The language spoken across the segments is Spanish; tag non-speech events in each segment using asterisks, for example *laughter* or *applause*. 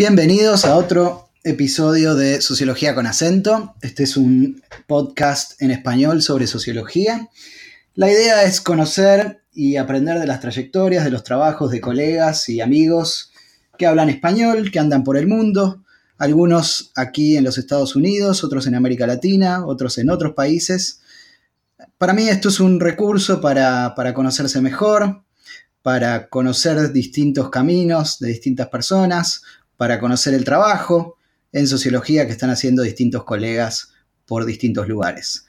Bienvenidos a otro episodio de Sociología con acento. Este es un podcast en español sobre sociología. La idea es conocer y aprender de las trayectorias, de los trabajos de colegas y amigos que hablan español, que andan por el mundo, algunos aquí en los Estados Unidos, otros en América Latina, otros en otros países. Para mí esto es un recurso para, conocerse mejor, para conocer distintos caminos de distintas personas, para conocer el trabajo en sociología que están haciendo distintos colegas por distintos lugares.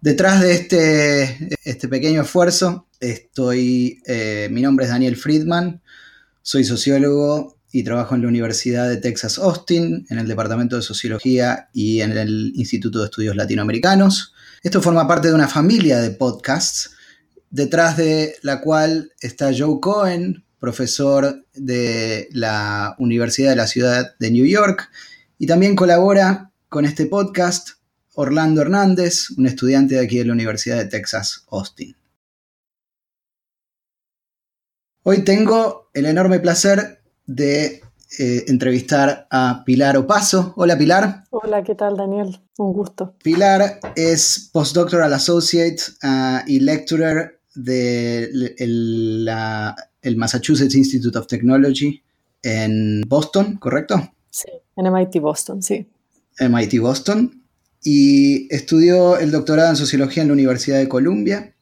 Detrás de este, este pequeño esfuerzo estoy, eh, mi nombre es Daniel Friedman, soy sociólogo y trabajo en la Universidad de Texas Austin, en el Departamento de Sociología y en el Instituto de Estudios Latinoamericanos. Esto forma parte de una familia de podcasts, detrás de la cual está Joe Cohen, profesor de la Universidad de la Ciudad de New York, y también colabora con este podcast Orlando Hernández, un estudiante de aquí de la Universidad de Texas Austin. Hoy tengo el enorme placer de eh, entrevistar a Pilar Opaso. Hola Pilar. Hola, ¿qué tal Daniel? Un gusto. Pilar es Postdoctoral Associate uh, y Lecturer del de Massachusetts Institute of Technology en Boston, ¿correcto? Sí, en MIT Boston, sí. MIT Boston. Y estudió el doctorado en Sociología en la Universidad de Columbia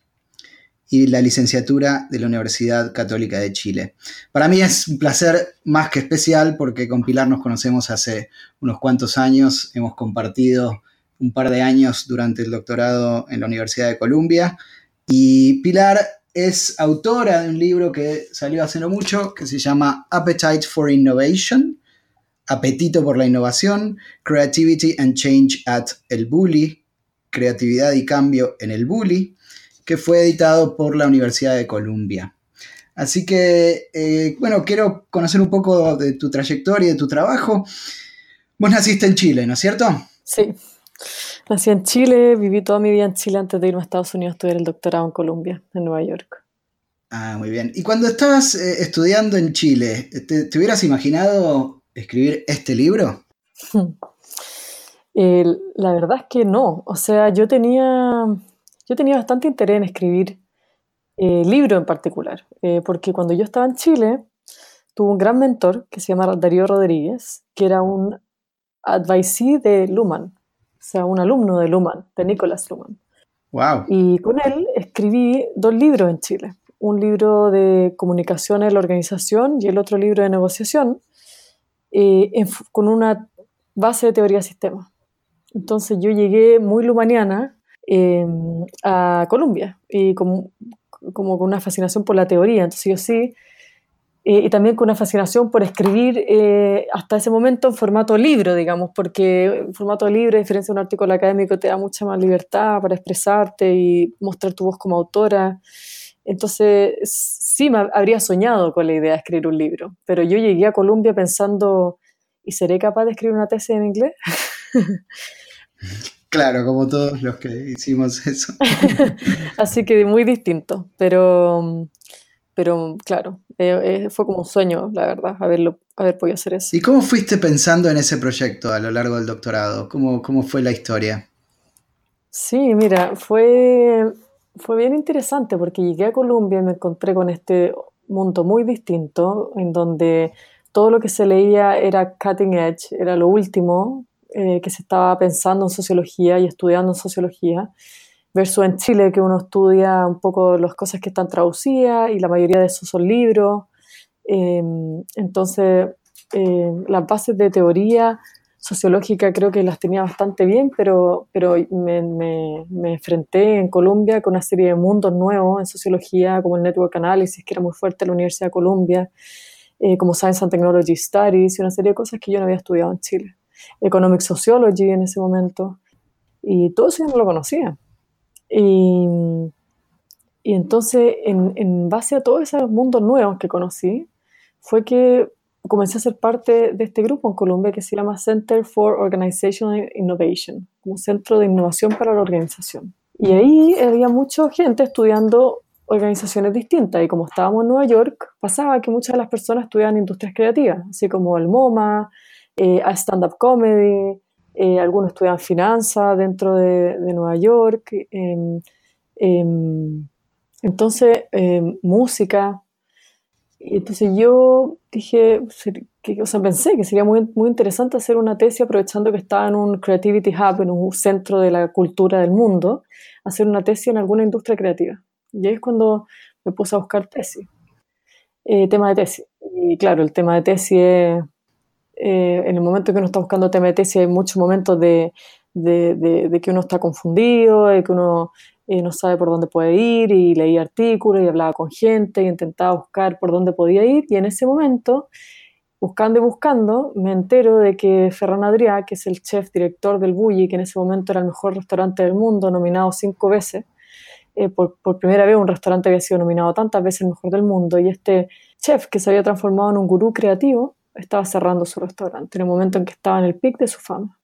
y la licenciatura de la Universidad Católica de Chile. Para mí es un placer más que especial porque con Pilar nos conocemos hace unos cuantos años, hemos compartido un par de años durante el doctorado en la Universidad de Columbia y Pilar es autora de un libro que salió hace no mucho que se llama Appetite for Innovation, Apetito por la Innovación, Creativity and Change at el Bully, Creatividad y Cambio en el Bully que fue editado por la Universidad de Columbia. Así que, eh, bueno, quiero conocer un poco de tu trayectoria y de tu trabajo. Vos naciste en Chile, ¿no es cierto? Sí, nací en Chile, viví toda mi vida en Chile antes de irme a Estados Unidos a estudiar el doctorado en Columbia, en Nueva York. Ah, muy bien. Y cuando estabas eh, estudiando en Chile, ¿te, hubieras imaginado escribir este libro? *laughs* la verdad es que no. O sea, yo tenía yo tenía bastante interés en escribir eh, libro en particular, eh, porque cuando yo estaba en Chile, tuve un gran mentor que se llama Darío Rodríguez, que era un advisee de Luhmann, o sea, un alumno de Luhmann, de Nicolás Luhmann. Wow. Y con él escribí dos libros en Chile, un libro de comunicación en la organización y el otro libro de negociación, eh, con una base de teoría de sistemas. Entonces yo llegué muy lumaniana Em, a Colombia y como, como, con una fascinación por la teoría. Entonces yo sí, eh, y también con una fascinación por escribir eh, hasta ese momento en formato libro, digamos, porque en formato libro, a diferencia de un artículo académico, te da mucha más libertad para expresarte y mostrar tu voz como autora. Entonces, sí me habría soñado con la idea de escribir un libro, pero yo llegué a Colombia pensando, ¿y seré capaz de escribir una tesis en inglés? *laughs* Claro, como todos los que hicimos eso. *laughs* Así que muy distinto, pero, pero claro, eh, eh, fue como un sueño, la verdad, haberlo, haber podido hacer eso. ¿Y cómo fuiste pensando en ese proyecto a lo largo del doctorado? ¿Cómo, cómo fue la historia? Sí, mira, fue, fue bien interesante porque llegué a Colombia y me encontré con este mundo muy distinto, en donde todo lo que se leía era cutting edge, era lo último, eh, que se estaba pensando en sociología y estudiando en sociología, versus en Chile que uno estudia un poco las cosas que están traducidas y la mayoría de esos son libros. Em, entonces, em, las bases de teoría sociológica creo que las tenía bastante bien, pero, pero me, enfrenté en Colombia con una serie de mundos nuevos en sociología, como el Network Analysis, que era muy fuerte en la Universidad de Columbia, eh, como Science and Technology Studies y una serie de cosas que yo no había estudiado en Chile. Economic Sociology en ese momento, y todo eso yo no lo conocía. Y, y entonces, en, en, base a todos esos mundos nuevos que conocí, fue que comencé a ser parte de este grupo en Colombia que se llama Center for Organizational Innovation, como centro de innovación para la organización. Y ahí había mucha gente estudiando organizaciones distintas y como estábamos en Nueva York, pasaba que muchas de las personas estudiaban industrias creativas, así como el MoMA, eh, stand-up comedy, eh, algunos estudian finanzas dentro de, Nueva York, em, em, entonces em, música. Y entonces yo dije, que, o sea, pensé que sería muy, muy interesante hacer una tesis aprovechando que estaba en un Creativity Hub, en un centro de la cultura del mundo, hacer una tesis en alguna industria creativa. Y ahí es cuando me puse a buscar tesis, eh, tema de tesis. Y claro, el tema de tesis es eh, en el momento que uno está buscando de tesis hay muchos momentos de, que uno está confundido, de que uno eh, no sabe por dónde puede ir y leí artículos y hablaba con gente y intentaba buscar por dónde podía ir y en ese momento, buscando y buscando, me entero de que Ferran Adrià, que es el chef director del Bulli, que en ese momento era el mejor restaurante del mundo, nominado cinco veces, eh, por, por, primera vez un restaurante había sido nominado tantas veces el mejor del mundo y este chef que se había transformado en un gurú creativo, estaba cerrando su restaurante, en el momento en que estaba en el pic de su fama.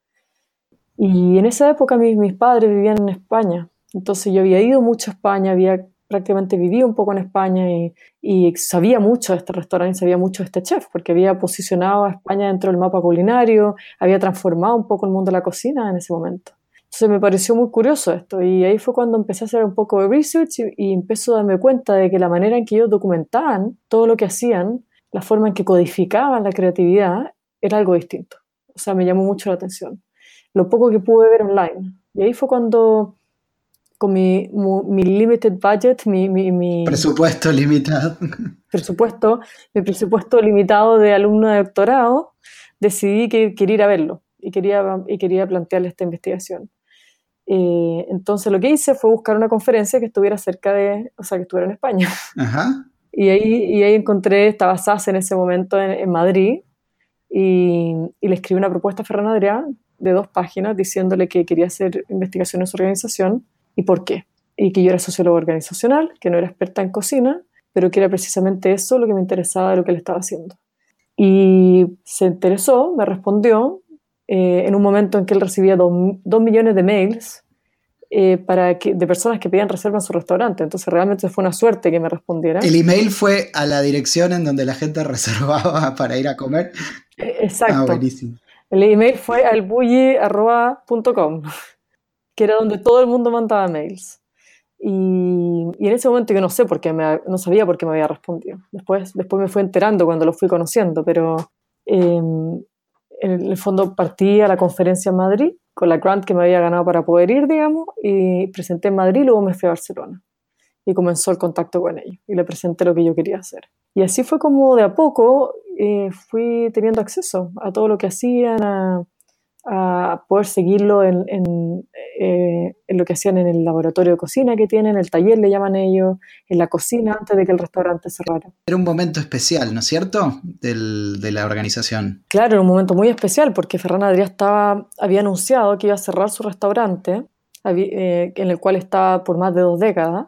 Y en esa época mis, mis padres vivían en España, entonces yo había ido mucho a España, había prácticamente vivido un poco en España y, y, sabía mucho de este restaurante, sabía mucho de este chef, porque había posicionado a España dentro del mapa culinario, había transformado un poco el mundo de la cocina en ese momento. Entonces me pareció muy curioso esto y ahí fue cuando empecé a hacer un poco de research y, y empecé a darme cuenta de que la manera en que ellos documentaban todo lo que hacían la forma en que codificaban la creatividad era algo distinto. O sea, me llamó mucho la atención. Lo poco que pude ver online. Y ahí fue cuando, con mi, mi limited budget, mi, mi, Presupuesto limitado. *laughs* Presupuesto, mi presupuesto limitado de alumno de doctorado, decidí que quería ir a verlo y quería, y quería plantearle esta investigación. Eh, entonces lo que hice fue buscar una conferencia que estuviera cerca de, o sea, que estuviera en España. Ajá. Y ahí, y ahí encontré, estaba SAS en ese momento en, Madrid y, le escribí una propuesta a Ferran Adrián de dos páginas diciéndole que quería hacer investigación en su organización y por qué. Y que yo era sociólogo organizacional, que no era experta en cocina, pero que era precisamente eso lo que me interesaba de lo que él estaba haciendo. Y se interesó, me respondió, eh, en un momento en que él recibía dos, dos millones de mails eh, para que, de personas que pedían reserva en su restaurante. Entonces realmente fue una suerte que me respondieran. El email fue a la dirección en donde la gente *laughs* reservaba para ir a comer. Eh, exacto. Ah, el email fue al bully.com, que era donde todo el mundo mandaba mails. Y, y, en ese momento yo no sé por qué me, no sabía por qué me había respondido. Después, después me fui enterando cuando lo fui conociendo, pero em, en el fondo partí a la conferencia en Madrid con la grant que me había ganado para poder ir, digamos, y presenté en Madrid luego me fui a Barcelona. Y comenzó el contacto con ellos y le presenté lo que yo quería hacer. Y así fue como de a poco eh, fui teniendo acceso a todo lo que hacían, a, a poder seguirlo en, eh, en, lo que hacían en el laboratorio de cocina que tienen, el taller le llaman ellos, en la cocina antes de que el restaurante cerrara. Era un momento especial, ¿no es cierto?, Del, de la organización. Claro, era un momento muy especial porque Ferran Adrià estaba, había anunciado que iba a cerrar su restaurante, eh, en el cual estaba por más de dos décadas,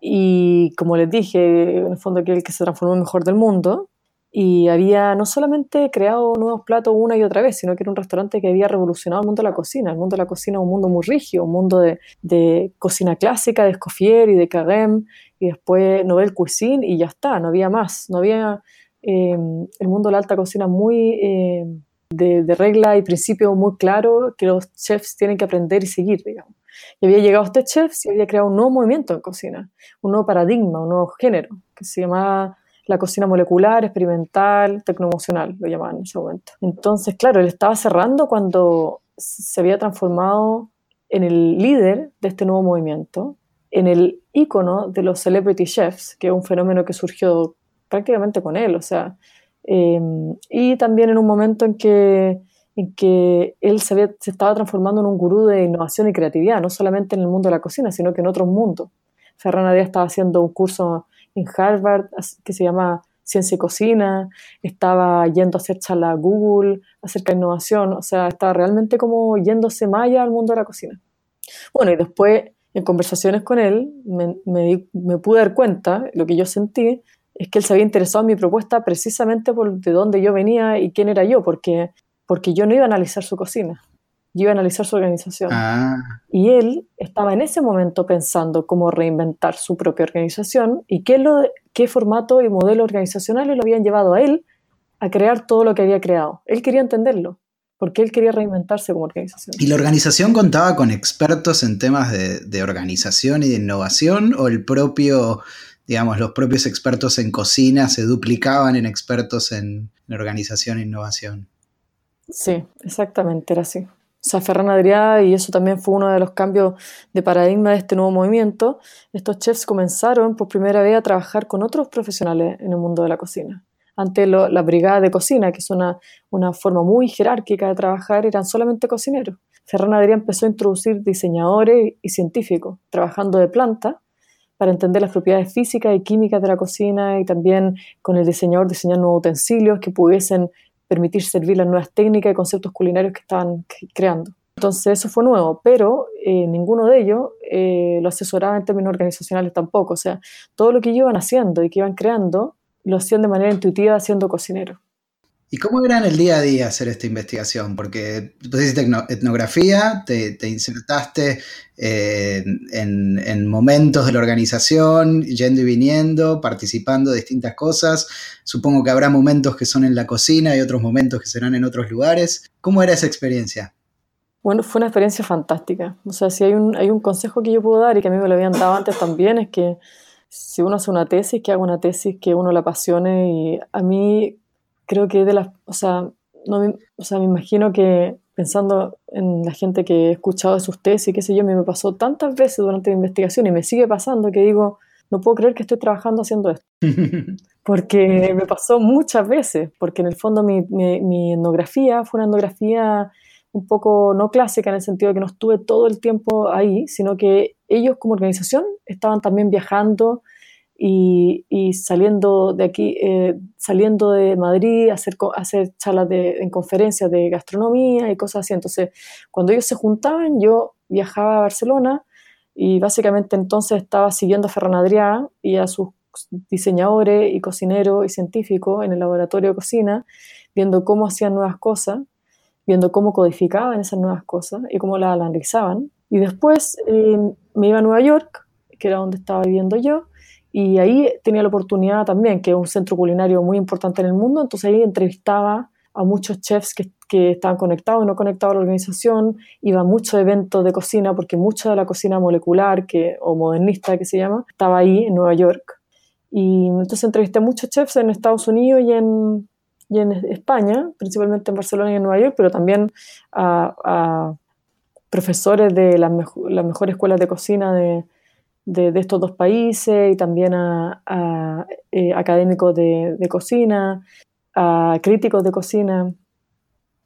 y como les dije, en el fondo que el que se transformó en mejor del mundo, y había no solamente creado nuevos platos una y otra vez, sino que era un restaurante que había revolucionado el mundo de la cocina. El mundo de la cocina es un mundo muy rígido, un mundo de, cocina clásica, de Escoffier y de Carême, y después Nouvelle Cuisine, y ya está, no había más. No había em, el mundo de la alta cocina muy de, de, regla y principio muy claro que los chefs tienen que aprender y seguir, digamos. Y había llegado este chef y había creado un nuevo movimiento en cocina, un nuevo paradigma, un nuevo género, que se llamaba la cocina molecular, experimental, tecnoemocional, lo llamaban en ese momento. Entonces, claro, él estaba cerrando cuando se había transformado en el líder de este nuevo movimiento, en el ícono de los celebrity chefs, que es un fenómeno que surgió prácticamente con él, o sea, em, y también en un momento en que, en que él se, se estaba transformando en un gurú de innovación y creatividad, no solamente en el mundo de la cocina, sino que en otros mundos. Ferran Díaz estaba haciendo un curso en Harvard que se llama Ciencia y Cocina, estaba yendo a hacer charla a Google acerca de innovación, o sea, estaba realmente como yéndose más al mundo de la cocina. Bueno, y después en conversaciones con él me, me, pude dar cuenta, lo que yo sentí, es que él se había interesado en mi propuesta precisamente por de dónde yo venía y quién era yo, porque, porque yo no iba a analizar su cocina. Yo iba a analizar su organización. Ah. Y él estaba en ese momento pensando cómo reinventar su propia organización y qué, lo, qué formato y modelo organizacionales lo habían llevado a él a crear todo lo que había creado. Él quería entenderlo, porque él quería reinventarse como organización. ¿Y la organización contaba con expertos en temas de, de organización y de innovación o el propio digamos, los propios expertos en cocina se duplicaban en expertos en, organización e innovación. Sí, exactamente, era así. Ferran Adrià, y eso también fue uno de los cambios de paradigma de este nuevo movimiento, estos chefs comenzaron por primera vez a trabajar con otros profesionales en el mundo de la cocina. Antes la brigada de cocina, que es una, una forma muy jerárquica de trabajar, eran solamente cocineros. Ferran Adrià empezó a introducir diseñadores y científicos, trabajando de planta, para entender las propiedades físicas y químicas de la cocina y también con el diseñador diseñar nuevos utensilios que pudiesen permitir servir las nuevas técnicas y conceptos culinarios que estaban creando. Entonces eso fue nuevo, pero eh, ninguno de ellos eh, lo asesoraba en términos organizacionales tampoco. O sea, todo lo que iban haciendo y que iban creando lo hacían de manera intuitiva siendo cocineros. ¿Y cómo era en el día a día hacer esta investigación? Porque tú hiciste etnografía, te, insertaste eh, en, momentos de la organización, yendo y viniendo, participando de distintas cosas. Supongo que habrá momentos que son en la cocina y otros momentos que serán en otros lugares. ¿Cómo era esa experiencia? Bueno, fue una experiencia fantástica. O sea, si hay un, hay un consejo que yo puedo dar y que a mí me lo habían dado antes también, es que si uno hace una tesis, que haga una tesis que uno la apasione y a mí creo que de las, o sea, no me, o sea, me imagino que pensando en la gente que he escuchado de sus tesis, qué sé yo, me pasó tantas veces durante la investigación y me sigue pasando que digo, no puedo creer que estoy trabajando haciendo esto. *laughs* Porque me pasó muchas veces, porque en el fondo mi, mi, mi, etnografía fue una etnografía un poco no clásica en el sentido de que no estuve todo el tiempo ahí, sino que ellos como organización estaban también viajando, y, saliendo de aquí, eh, saliendo de Madrid, hacer, hacer charlas de, en conferencias de gastronomía y cosas así. Entonces, cuando ellos se juntaban, yo viajaba a Barcelona y básicamente entonces estaba siguiendo a Ferran Adrià y a sus diseñadores y cocineros y científicos en el laboratorio de cocina, viendo cómo hacían nuevas cosas, viendo cómo codificaban esas nuevas cosas y cómo las analizaban. Y después eh, me iba a Nueva York, que era donde estaba viviendo yo, y ahí tenía la oportunidad también, que es un centro culinario muy importante en el mundo, entonces ahí entrevistaba a muchos chefs que, que estaban conectados y no conectados a la organización, iba a muchos eventos de cocina, porque mucha de la cocina molecular que, o modernista que se llama, estaba ahí en Nueva York. Y entonces entrevisté a muchos chefs en Estados Unidos y en, y en España, principalmente en Barcelona y en Nueva York, pero también a, profesores de las, las mejores escuelas de cocina de, de, estos dos países y también a, eh, académicos de, cocina, a críticos de cocina,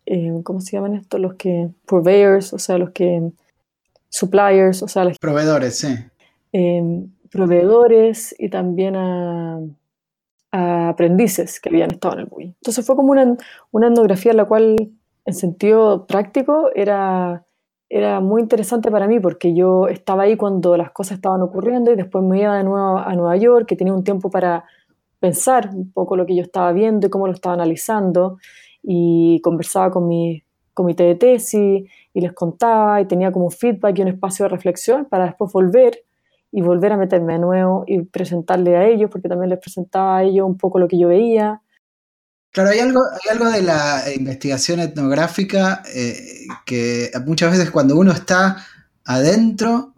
eh, ¿cómo se llaman estos? Los que, purveyors, o sea, los que, suppliers, o sea, los proveedores, sí. Em, proveedores y también a, aprendices que habían estado en el MUI. Entonces fue como una, una etnografía en la cual, en sentido práctico, era era muy interesante para mí porque yo estaba ahí cuando las cosas estaban ocurriendo y después me iba de nuevo a Nueva York, que tenía un tiempo para pensar un poco lo que yo estaba viendo y cómo lo estaba analizando y conversaba con mi comité de tesis y les contaba y tenía como un feedback y un espacio de reflexión para después volver y volver a meterme de nuevo y presentarle a ellos porque también les presentaba a ellos un poco lo que yo veía Claro, hay algo, hay algo de la investigación etnográfica eh, que muchas veces cuando uno está adentro,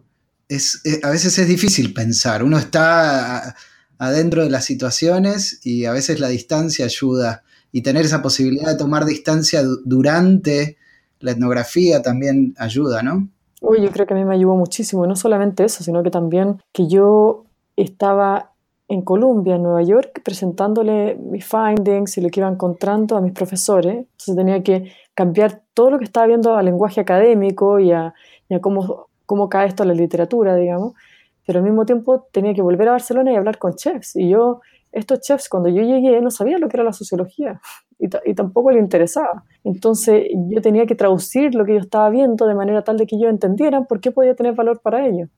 eh, a veces es difícil pensar. Uno está adentro de las situaciones y a veces la distancia ayuda. Y tener esa posibilidad de tomar distancia durante la etnografía también ayuda, ¿no? Uy, yo creo que a mí me ayudó muchísimo. Y no solamente eso, sino que también que yo estaba en Columbia, en Nueva York, presentándole mis findings y lo que iba encontrando a mis profesores. Entonces tenía que cambiar todo lo que estaba viendo al lenguaje académico y a, cómo, cómo cae esto en la literatura, digamos. Pero al mismo tiempo tenía que volver a Barcelona y hablar con chefs. Y yo, estos chefs, cuando yo llegué, no sabían lo que era la sociología *laughs* y, y tampoco le interesaba. Entonces yo tenía que traducir lo que yo estaba viendo de manera tal de que ellos entendieran por qué podía tener valor para ellos.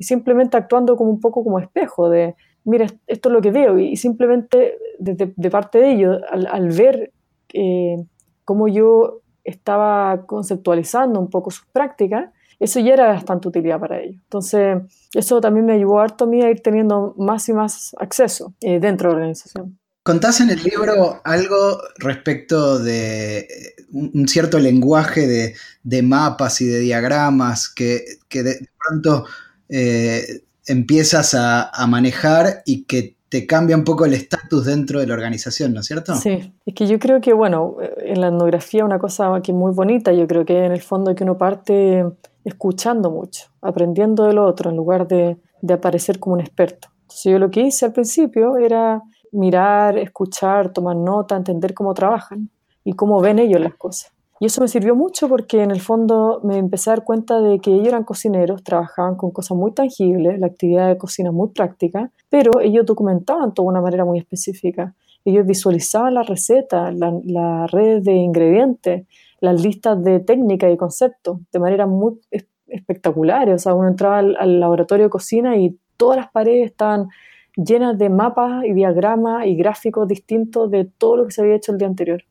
Y simplemente actuando como un poco como espejo de, mira, esto es lo que veo, y simplemente de, parte de ellos, al, ver eh, cómo yo estaba conceptualizando un poco sus prácticas, eso ya era bastante utilidad para ellos. Entonces, eso también me ayudó harto a mí a ir teniendo más y más acceso eh, dentro de la organización. Contás en el libro algo respecto de eh, un cierto lenguaje de, mapas y de diagramas que, de pronto empiezas a, manejar y que te cambia un poco el estatus dentro de la organización, ¿no es cierto? Sí, es que yo creo que, bueno, en la etnografía una cosa que es muy bonita, yo creo que en el fondo que uno parte escuchando mucho, aprendiendo del otro en lugar de, de aparecer como un experto. Entonces yo lo que hice al principio era mirar, escuchar, tomar nota, entender cómo trabajan y cómo ven ellos las cosas. Y eso me sirvió mucho porque en el fondo me empecé a dar cuenta de que ellos eran cocineros, trabajaban con cosas muy tangibles, la actividad de cocina muy práctica, pero ellos documentaban todo de una manera muy específica. Ellos visualizaban las recetas, la, la red de ingredientes, las listas de técnicas y conceptos de manera muy espectacular. O sea, uno entraba al, laboratorio de cocina y todas las paredes estaban llenas de mapas y diagramas y gráficos distintos de todo lo que se había hecho el día anterior.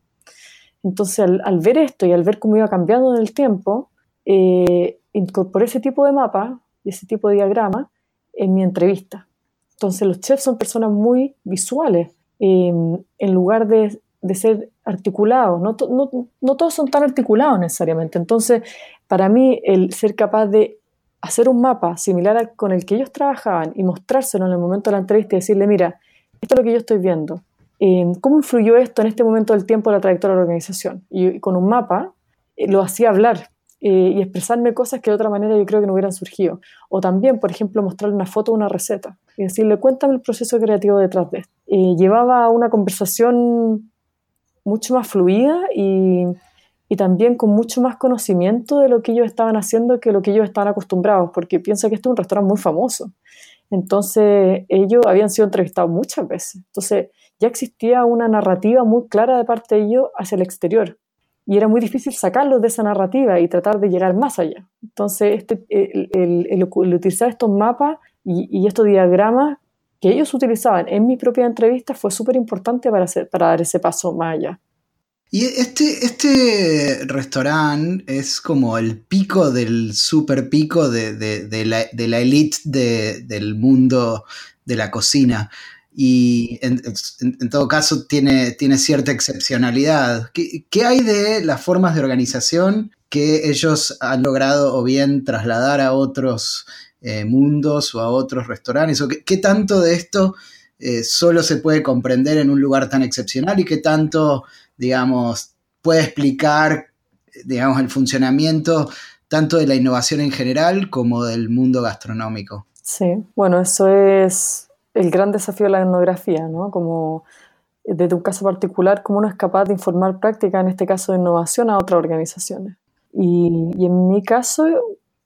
Entonces, al, ver esto y al ver cómo iba cambiando en el tiempo, eh, incorporé ese tipo de mapa y ese tipo de diagrama en mi entrevista. Entonces, los chefs son personas muy visuales. Eh, en lugar de de ser articulados. No, no, todos son tan articulados necesariamente. Entonces, para mí, el ser capaz de hacer un mapa similar con el que ellos trabajaban y mostrárselo en el momento de la entrevista y decirle, mira, esto es lo que yo estoy viendo. Eh, ¿Cómo influyó esto en este momento del tiempo la trayectoria de la organización? Y, con un mapa eh, lo hacía hablar eh, y expresarme cosas que de otra manera yo creo que no hubieran surgido. O también, por ejemplo, mostrarle una foto de una receta y decirle, cuéntame el proceso creativo detrás de esto. llevaba una conversación mucho más fluida y, y, también con mucho más conocimiento de lo que ellos estaban haciendo que lo que ellos estaban acostumbrados, porque piensa que este es un restaurante muy famoso. Entonces, ellos habían sido entrevistados muchas veces. Entonces, ya existía una narrativa muy clara de parte de ellos hacia el exterior. Y era muy difícil sacarlos de esa narrativa y tratar de llegar más allá. Entonces, este, el, el, el, utilizar estos mapas y, y estos diagramas que ellos utilizaban en mi propia entrevista fue súper importante para, para dar ese paso más allá. Y este, este restaurante es como el pico del super pico de, la, de la, elite del mundo de la cocina. Y en, todo caso tiene, tiene cierta excepcionalidad. ¿Qué, ¿Qué, hay de las formas de organización que ellos han logrado o bien trasladar a otros eh, mundos o a otros restaurantes? ¿O qué, tanto de esto eh, solo se puede comprender en un lugar tan excepcional y qué tanto, digamos, puede explicar, digamos, el funcionamiento tanto de la innovación en general como del mundo gastronómico? Sí, bueno, eso es el gran desafío de la etnografía, ¿no? Como desde un caso particular, cómo uno es capaz de informar práctica, en este caso de innovación, a otras organizaciones. Y, en mi caso,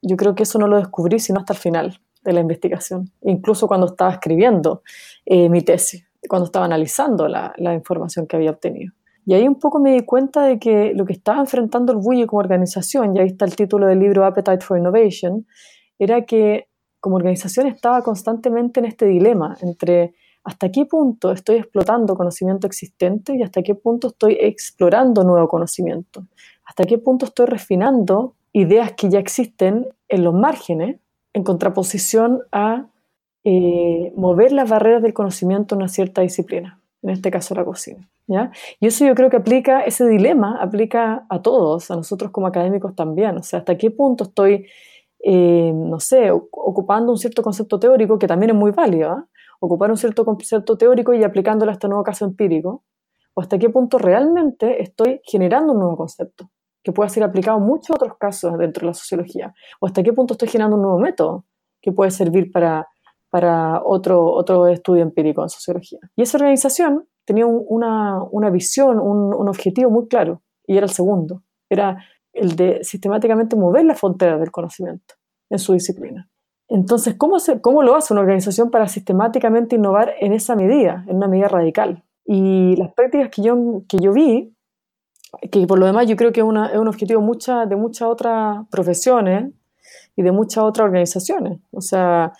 yo creo que eso no lo descubrí sino hasta el final de la investigación, incluso cuando estaba escribiendo eh, mi tesis, cuando estaba analizando la, información que había obtenido. Y ahí un poco me di cuenta de que lo que estaba enfrentando el Bully como organización, y ahí está el título del libro Appetite for Innovation, era que como organización estaba constantemente en este dilema entre hasta qué punto estoy explotando conocimiento existente y hasta qué punto estoy explorando nuevo conocimiento, hasta qué punto estoy refinando ideas que ya existen en los márgenes, en contraposición a eh, mover las barreras del conocimiento en una cierta disciplina, en este caso la cocina. ¿ya? Y eso yo creo que aplica, ese dilema aplica a todos, a nosotros como académicos también. O sea, hasta qué punto estoy, eh, no sé, ocupando un cierto concepto teórico, que también es muy válido, ¿ah? ocupar un cierto concepto teórico y aplicándolo a este nuevo caso empírico, o hasta qué punto realmente estoy generando un nuevo concepto que pueda ser aplicado en muchos otros casos dentro de la sociología? ¿O hasta qué punto estoy generando un nuevo método que puede servir para, para otro, otro estudio empírico en sociología? Y esa organización tenía una, una, visión, un, un, objetivo muy claro, y era el segundo, era el de sistemáticamente mover las fronteras del conocimiento en su disciplina. Entonces, ¿cómo, se, ¿cómo lo hace una organización para sistemáticamente innovar en esa medida, en una medida radical? Y las prácticas que yo, que yo vi que por lo demás yo creo que es, es un objetivo mucha, de muchas otras profesiones y de muchas otras organizaciones. O sea,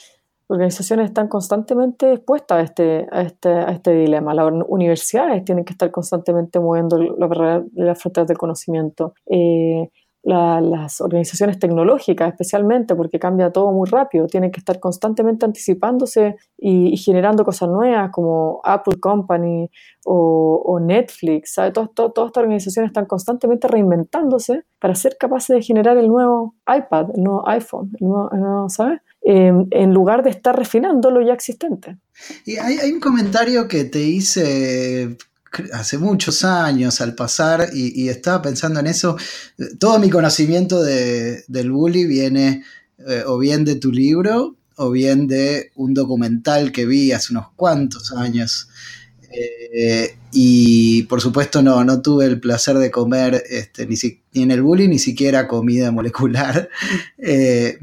organizaciones están constantemente expuestas a este, a este, a este dilema. Las universidades tienen que estar constantemente moviendo las fronteras del conocimiento. Eh, las organizaciones tecnológicas especialmente, porque cambia todo muy rápido, tienen que estar constantemente anticipándose y, generando cosas nuevas como Apple Company o, Netflix. Todas, todas, estas organizaciones están constantemente reinventándose para ser capaces de generar el nuevo iPad, el nuevo iPhone, el nuevo, ¿sabes? En lugar de estar refinando lo ya existente. Y hay, hay un comentario que te hice hace muchos años al pasar y, estaba pensando en eso. Todo mi conocimiento del bully viene eh, o bien de tu libro o bien de un documental que vi hace unos cuantos años eh, y por supuesto no, no tuve el placer de comer este, ni, en el bullying ni siquiera comida molecular. *laughs* Eh,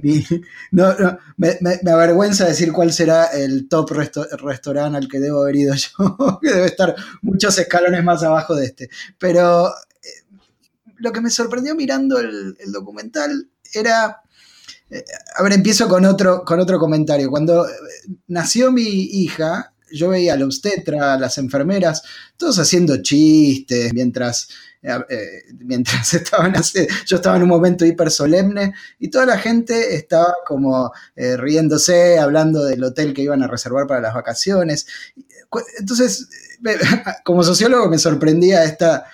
me, avergüenza decir cuál será el top restaurante al que debo haber ido yo, *laughs* que debe estar muchos escalones más abajo de este. Pero eh, lo que me sorprendió mirando el, documental era... a ver, empiezo con otro, con otro comentario. Cuando nació mi hija, yo veía a la obstetra, a las enfermeras, todos haciendo chistes mientras, eh, eh, mientras *laughs* estaban, yo estaba en un momento hiper solemne y toda la gente estaba como eh, riéndose, hablando del hotel que iban a reservar para las vacaciones. Entonces, *laughs* como sociólogo me sorprendía esta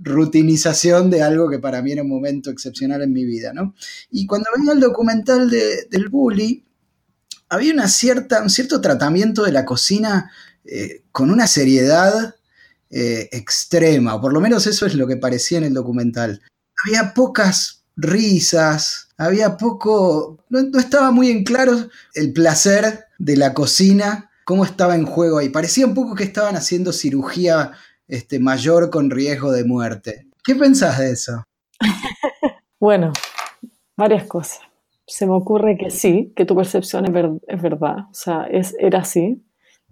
rutinización de algo que para mí era un momento excepcional en mi vida, ¿no? Y cuando veía el documental del bully, había una cierta, un cierto tratamiento de la cocina eh, con una seriedad eh, extrema, o por lo menos eso es lo que parecía en el documental. Había pocas risas, había poco, no, estaba muy en claro el placer de la cocina, cómo estaba en juego ahí. Parecía un poco que estaban haciendo cirugía este, mayor con riesgo de muerte. ¿Qué pensás de eso? *laughs* bueno, varias cosas se me ocurre que sí, que tu percepción es, verdad, o sea, es, era así,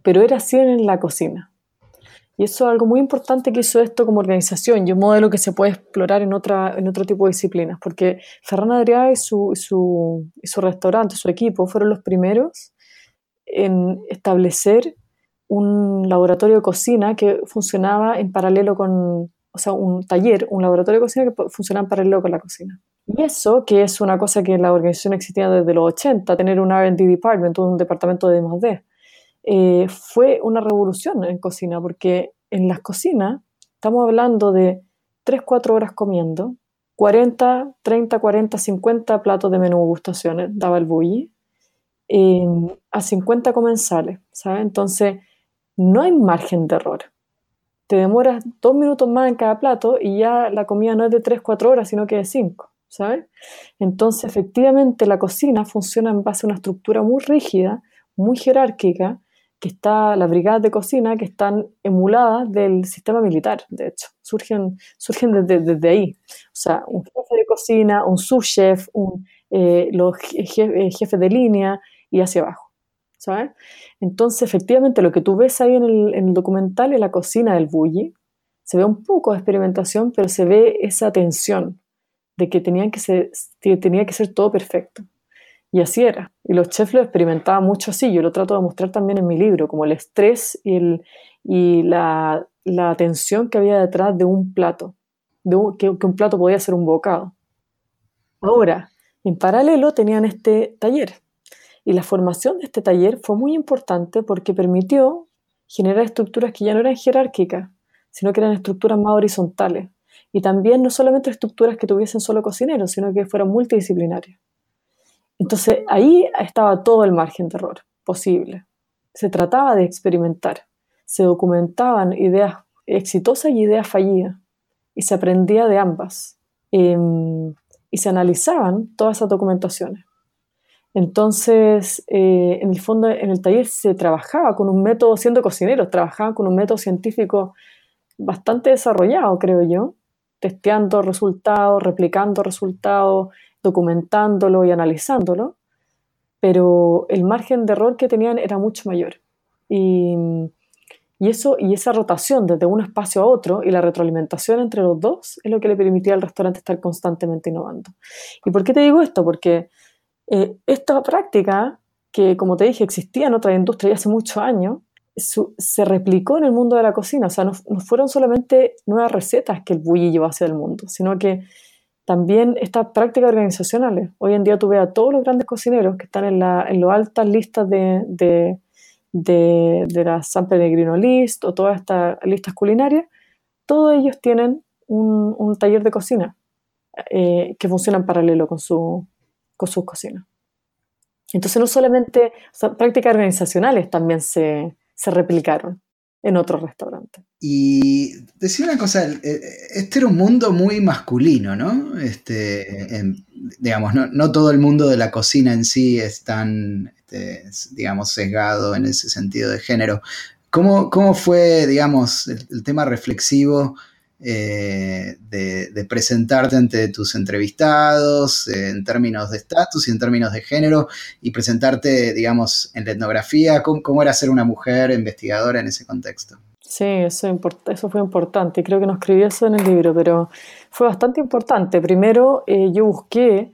pero era así en la cocina. Y eso es algo muy importante que hizo esto como organización y un modelo que se puede explorar en, otra, en otro tipo de disciplinas, porque Ferran Adrià y su, su, su restaurante, su equipo, fueron los primeros en establecer un laboratorio de cocina que funcionaba en paralelo con, o sea, un taller, un laboratorio de cocina que funcionaba en paralelo con la cocina. Y eso, que es una cosa que la organización existía desde los 80, tener un RD department, un departamento de D+D, eh, fue una revolución en cocina, porque en las cocinas estamos hablando de 3-4 horas comiendo, 40, 30, 40, 50 platos de menú gustaciones, daba el bully, a 50 comensales, ¿sabes? Entonces, no hay margen de error. Te demoras dos minutos más en cada plato y ya la comida no es de 3-4 horas, sino que de 5. ¿sabes? Entonces, efectivamente, la cocina funciona en base a una estructura muy rígida, muy jerárquica, que está, las brigadas de cocina que están emuladas del sistema militar, de hecho, surgen, surgen desde, ahí. O sea, un jefe de cocina, un subchef, un, eh, los eh, jefes de línea y hacia abajo, Entonces, efectivamente, lo que tú ves ahí en el, en el documental es la cocina del bully, se ve un poco de experimentación, pero se ve esa tensión, de que, tenían que ser, tenía que ser todo perfecto. Y así era. Y los chefs lo experimentaban mucho así. Yo lo trato de mostrar también en mi libro, como el estrés y, la tensión que había detrás de un plato, de que, un plato podía ser un bocado. Ahora, en paralelo tenían este taller. Y la formación de este taller fue muy importante porque permitió generar estructuras que ya no eran jerárquicas, sino que eran estructuras más horizontales, y también no solamente estructuras que tuviesen solo cocineros, sino que fueran multidisciplinarias. Entonces ahí estaba todo el margen de error posible. Se trataba de experimentar, se documentaban ideas exitosas y ideas fallidas, y se aprendía de ambas, em, y se analizaban todas esas documentaciones. Entonces, eh, en el fondo, en el taller se trabajaba con un método, siendo cocineros, trabajaban con un método científico bastante desarrollado, creo yo, testeando resultados, replicando resultados, documentándolo y analizándolo, pero el margen de error que tenían era mucho mayor. Y, eso, y esa rotación desde un espacio a otro y la retroalimentación entre los dos es lo que le permitía al restaurante estar constantemente innovando. ¿Y por qué te digo esto? Porque eh, esta práctica que, como te dije, existía en otra industria hace muchos años, se replicó en el mundo de la cocina. O sea, no, fueron solamente nuevas recetas que el bully llevó hacia el mundo, sino que también estas prácticas organizacionales. Hoy en día tú ves a todos los grandes cocineros que están en, la, en las altas listas de, de, de, la San Pellegrino List o todas estas listas culinarias, todos ellos tienen un, taller de cocina eh, que funciona en paralelo con, su, sus cocinas. Entonces no solamente, prácticas organizacionales también se, se replicaron en otros restaurantes. Y decía una cosa, este era un mundo muy masculino, ¿no? Este, digamos, no, todo el mundo de la cocina en sí es tan, este, digamos, sesgado en ese sentido de género. ¿Cómo, cómo fue, digamos, el tema reflexivo eh, de, presentarte ante tus entrevistados eh, en términos de estatus y en términos de género y presentarte, digamos, en la etnografía, ¿cómo, era ser una mujer investigadora en ese contexto? Sí, eso, fue importante. Creo que no escribí eso en el libro, pero fue bastante importante. Primero, eh, yo busqué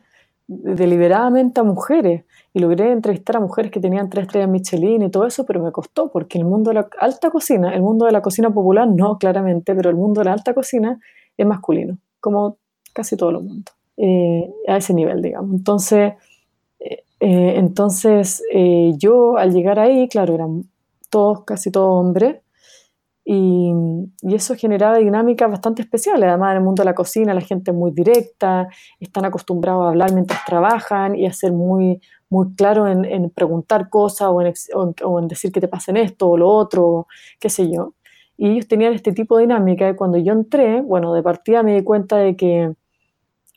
deliberadamente a mujeres y logré entrevistar a mujeres que tenían tres estrellas Michelin y todo eso, pero me costó porque el mundo de la alta cocina, el mundo de la cocina popular no, claramente, pero el mundo de la alta cocina es masculino, como casi todo el mundo, eh, a ese nivel, digamos. Entonces, eh, eh, entonces yo al llegar ahí, claro, eran todos, casi todos hombres, y, eso generaba dinámicas bastante especiales. Además, en el mundo de la cocina la gente es muy directa, están acostumbrados a hablar mientras trabajan y a ser muy, muy claro en, preguntar cosas o en, decir que te pasen esto o lo otro, qué sé yo. Y ellos tenían este tipo de dinámica y cuando yo entré, bueno, de partida me di cuenta de que,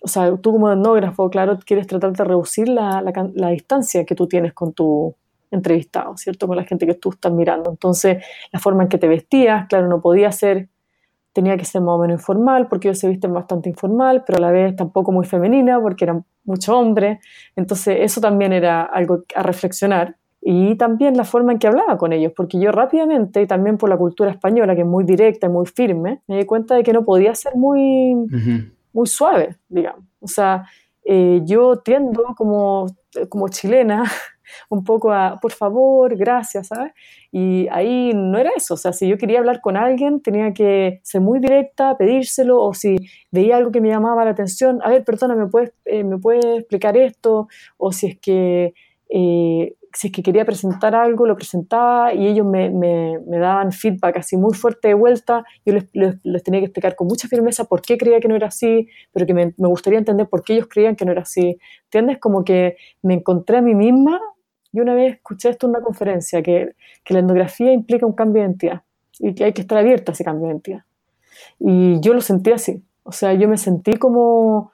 o sea, tú como etnógrafo, claro, quieres tratar de reducir la, la distancia que tú tienes con tu entrevistado, ¿cierto? Con la gente que tú estás mirando. Entonces, la forma en que te vestías, claro, no podía ser, tenía que ser más o menos informal, porque ellos se visten bastante informal, pero a la vez tampoco muy femenina, porque eran muchos hombres. Entonces, eso también era algo a reflexionar. Y también la forma en que hablaba con ellos, porque yo rápidamente, y también por la cultura española, que es muy directa y muy firme, me di cuenta de que no podía ser muy, muy suave, digamos. O sea, eh, yo tiendo como, como chilena *laughs* un poco a, por favor, gracias, ¿sabes? Y ahí no era eso, o sea, si yo quería hablar con alguien, tenía que ser muy directa, pedírselo, o si veía algo que me llamaba la atención, a ver, perdona, ¿me puedes, eh, ¿me puedes explicar esto? O si es que... Eh, si es que quería presentar algo, lo presentaba y ellos me, me, me daban feedback así muy fuerte de vuelta. Yo les, les, tenía que explicar con mucha firmeza por qué creía que no era así, pero que me, me, gustaría entender por qué ellos creían que no era así. ¿Entiendes? Como que me encontré a mí misma yo una vez escuché esto en una conferencia, que, la endografía implica un cambio de identidad y que hay que estar abierta a ese cambio de identidad. Y yo lo sentí así. O sea, yo me sentí como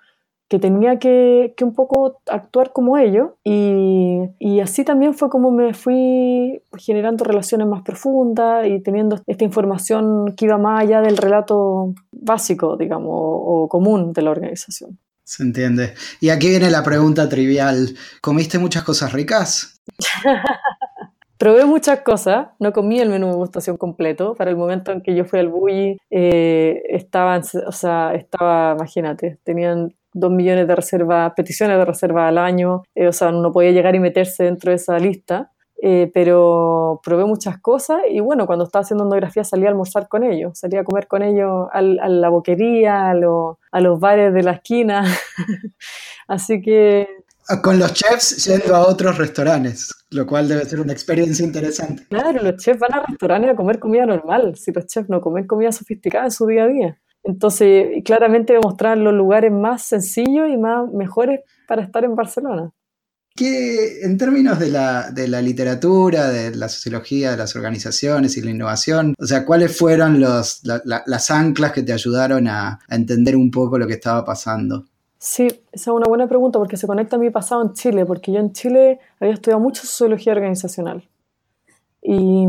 que tenía que, un poco actuar como ellos y, y, así también fue como me fui generando relaciones más profundas y teniendo esta información que iba más allá del relato básico, digamos, o común de la organización. Se entiende. Y aquí viene la pregunta trivial. ¿Comiste muchas cosas ricas? *laughs* Probé muchas cosas, no comí el menú de gustación completo. Para el momento en que yo fui al Bulli, eh, estaban, o sea, estaba, imagínate, tenían dos millones de reservas, peticiones de reserva al año, eh, o sea, no podía llegar y meterse dentro de esa lista. Eh, pero probé muchas cosas y bueno, cuando estaba haciendo etnografía salía a almorzar con ellos, salía a comer con ellos a la boquería, a, a los bares de la esquina, *laughs* así que... Con los chefs yendo a otros restaurantes, lo cual debe ser una experiencia interesante. Claro, los chefs van a restaurantes a comer comida normal, si los chefs no comen comida sofisticada en su día a día. Entonces, claramente mostrar los lugares más sencillos y más mejores para estar en Barcelona que en términos de la, literatura, de la sociología, de las organizaciones y la innovación, o sea, ¿cuáles fueron los, las anclas que te ayudaron a, entender un poco lo que estaba pasando? Sí, esa es una buena pregunta porque se conecta a mi pasado en Chile, porque yo en Chile había estudiado mucho sociología organizacional. Y,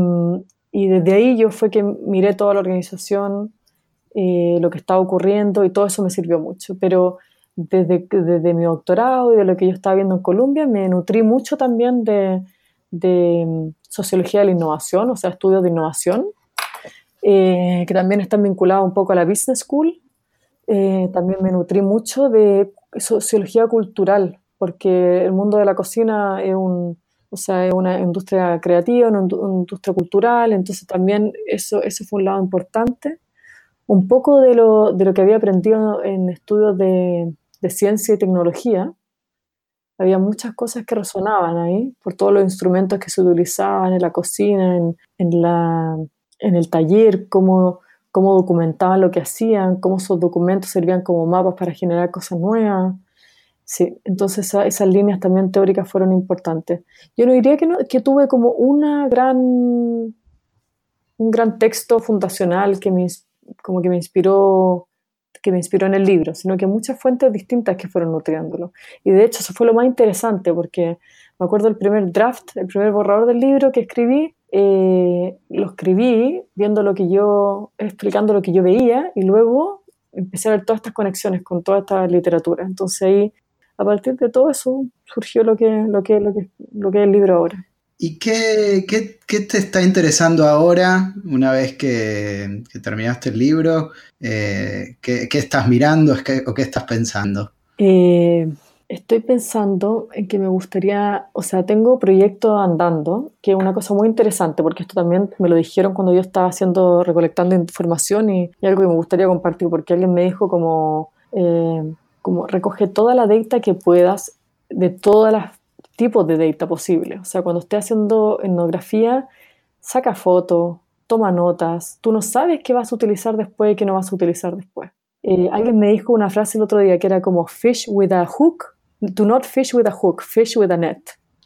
desde ahí yo fue que miré toda la organización, eh, lo que estaba ocurriendo y todo eso me sirvió mucho. Pero desde, desde, mi doctorado y de lo que yo estaba viendo en Colombia, me nutrí mucho también de, de mm, sociología de la innovación, o sea, estudios de innovación, eh, que también están vinculados un poco a la Business School. Eh, también me nutrí mucho de sociología cultural, porque el mundo de la cocina es un, o sea, es una industria creativa, una, industria cultural, entonces también eso, eso fue un lado importante. Un poco de lo, de lo que había aprendido en estudios de, de ciencia y tecnología, había muchas cosas que resonaban ahí, por todos los instrumentos que se utilizaban en la cocina, en, en, la, en el taller, cómo, cómo documentaban lo que hacían, cómo esos documentos servían como mapas para generar cosas nuevas. Sí, entonces esas líneas también teóricas fueron importantes. Yo no diría que, no, que tuve como una gran, un gran texto fundacional que me, como que me inspiró que me inspiró en el libro, sino que muchas fuentes distintas que fueron nutriéndolo. Y de hecho eso fue lo más interesante porque me acuerdo el primer draft, el primer borrador del libro que escribí, eh, lo escribí viendo lo que yo, explicando lo que yo veía y luego empecé a ver todas estas conexiones con toda esta literatura. Entonces ahí a partir de todo eso surgió lo que, lo que, lo que, lo que es el libro ahora. ¿Y qué, qué, qué, te está interesando ahora, una vez que, que terminaste el libro? Eh, ¿qué, ¿qué, estás mirando o qué estás pensando? Eh, estoy pensando en que me gustaría, o sea, tengo proyectos andando, que es una cosa muy interesante, porque esto también me lo dijeron cuando yo estaba haciendo, recolectando información y, algo que me gustaría compartir, porque alguien me dijo como... Eh, como recoge toda la data que puedas de todos los tipos de data posibles. O sea, cuando estés haciendo etnografía, saca fotos, toma notas, tú no sabes qué vas a utilizar después y qué no vas a utilizar después. Eh, alguien me dijo una frase el otro día que era como fish with a hook, do not fish with a hook, fish with a net.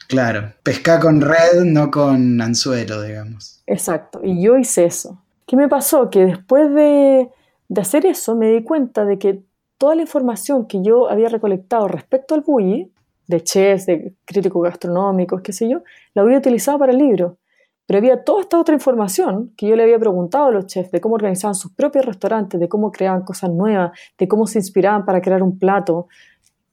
Claro, pesca con red, no con anzuelo, digamos. Exacto, y yo hice eso. ¿Qué me pasó? Que después de, de hacer eso me di cuenta de que toda la información que yo había recolectado respecto al bully, de chefs, de críticos gastronómicos, qué sé yo, la había utilizado para el libro. Pero había toda esta otra información que yo le había preguntado a los chefs de cómo organizaban sus propios restaurantes, de cómo creaban cosas nuevas, de cómo se inspiraban para crear un plato,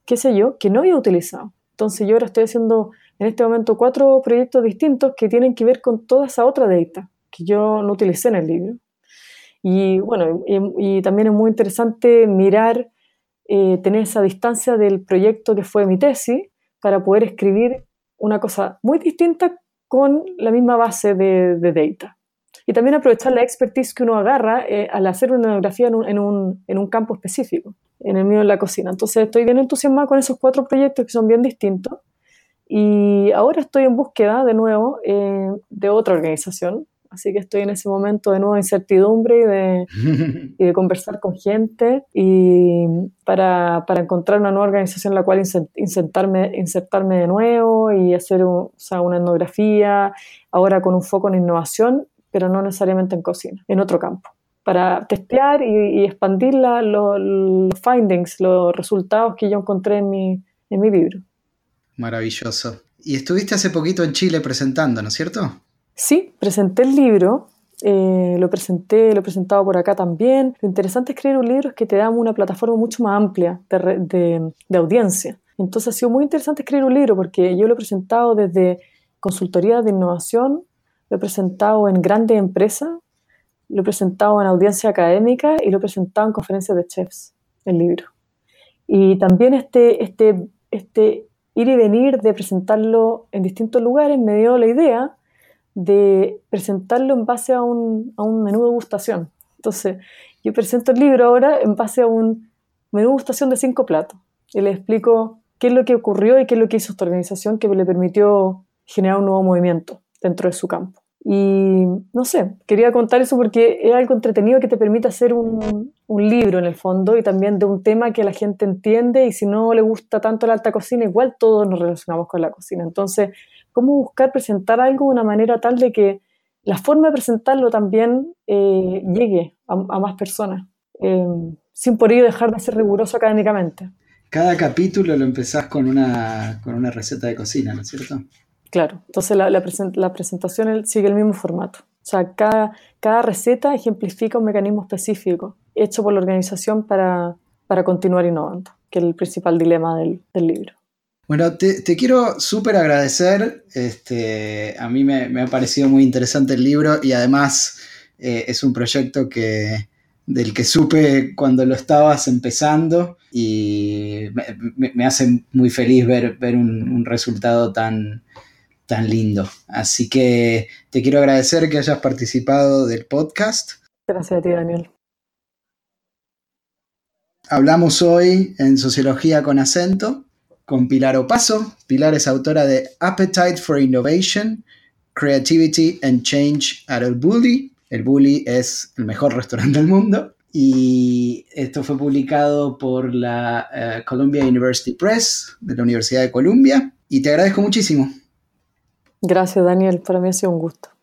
qué sé yo, que no había utilizado. Entonces yo ahora estoy haciendo en este momento cuatro proyectos distintos que tienen que ver con toda esa otra data que yo no utilicé en el libro. Y bueno, y también es muy interesante mirar eh, tener esa distancia del proyecto que fue mi tesis para poder escribir una cosa muy distinta con la misma base de, data. Y también aprovechar la expertise que uno agarra eh, al hacer una etnografía en un, en, un, en un, campo específico, en el mío de la cocina. Entonces estoy bien entusiasmada con esos cuatro proyectos que son bien distintos. Y ahora estoy en búsqueda de nuevo eh, de otra organización Así que estoy en ese momento de nueva incertidumbre y de, *laughs* y de conversar con gente y para, para, encontrar una nueva organización en la cual insertarme, insertarme de nuevo y hacer o sea, una etnografía, ahora con un foco en innovación, pero no necesariamente en cocina, en otro campo para testear y, expandir la, los findings, los resultados que yo encontré en mi, en mi libro. Maravilloso. Y estuviste hace poquito en Chile presentando, ¿no es cierto? Sí, presenté el libro, eh, lo presenté, lo he presentado por acá también. Lo interesante es escribir un libro es que te da una plataforma mucho más amplia de, audiencia. Entonces ha sido muy interesante escribir un libro porque yo lo he presentado desde consultoría de innovación, lo he presentado en grandes empresas, lo he presentado en audiencia académica y lo he presentado en conferencias de chefs, el libro. Y también este, este, este ir y venir de presentarlo en distintos lugares me dio la idea de presentarlo en base a un, a un menú de gustación. Entonces, yo presento el libro ahora en base a un menú de gustación de cinco platos y le explico qué es lo que ocurrió y qué es lo que hizo esta organización que le permitió generar un nuevo movimiento dentro de su campo. Y no sé, quería contar eso porque es algo entretenido que te permite hacer un, libro en el fondo y también de un tema que la gente entiende y si no le gusta tanto la alta cocina, igual todos nos relacionamos con la cocina. Entonces, cómo buscar presentar algo de una manera tal de que la forma de presentarlo también eh, llegue a, más personas, eh, sin por ello dejar de ser riguroso académicamente. Cada capítulo lo empezás con una, con una receta de cocina, ¿no es cierto? Claro, entonces la, la, presentación sigue el mismo formato. O sea, cada, cada, receta ejemplifica un mecanismo específico hecho por la organización para, para continuar innovando, que es el principal dilema del, del libro. Bueno, te, quiero súper agradecer. Este, a mí me, ha parecido muy interesante el libro y además eh, es un proyecto que, del que supe cuando lo estabas empezando y me, hace muy feliz ver, ver un, resultado tan, tan lindo. Así que te quiero agradecer que hayas participado del podcast. Gracias a ti, Daniel. Hablamos hoy en Sociología con acento con Pilar Opaso. Pilar es autora de Appetite for Innovation, Creativity and Change at El Bully. El Bully es el mejor restaurante del mundo. Y esto fue publicado por la eh, Columbia University Press de la Universidad de Columbia. Y te agradezco muchísimo. Gracias, Daniel. Para mí ha sido un gusto.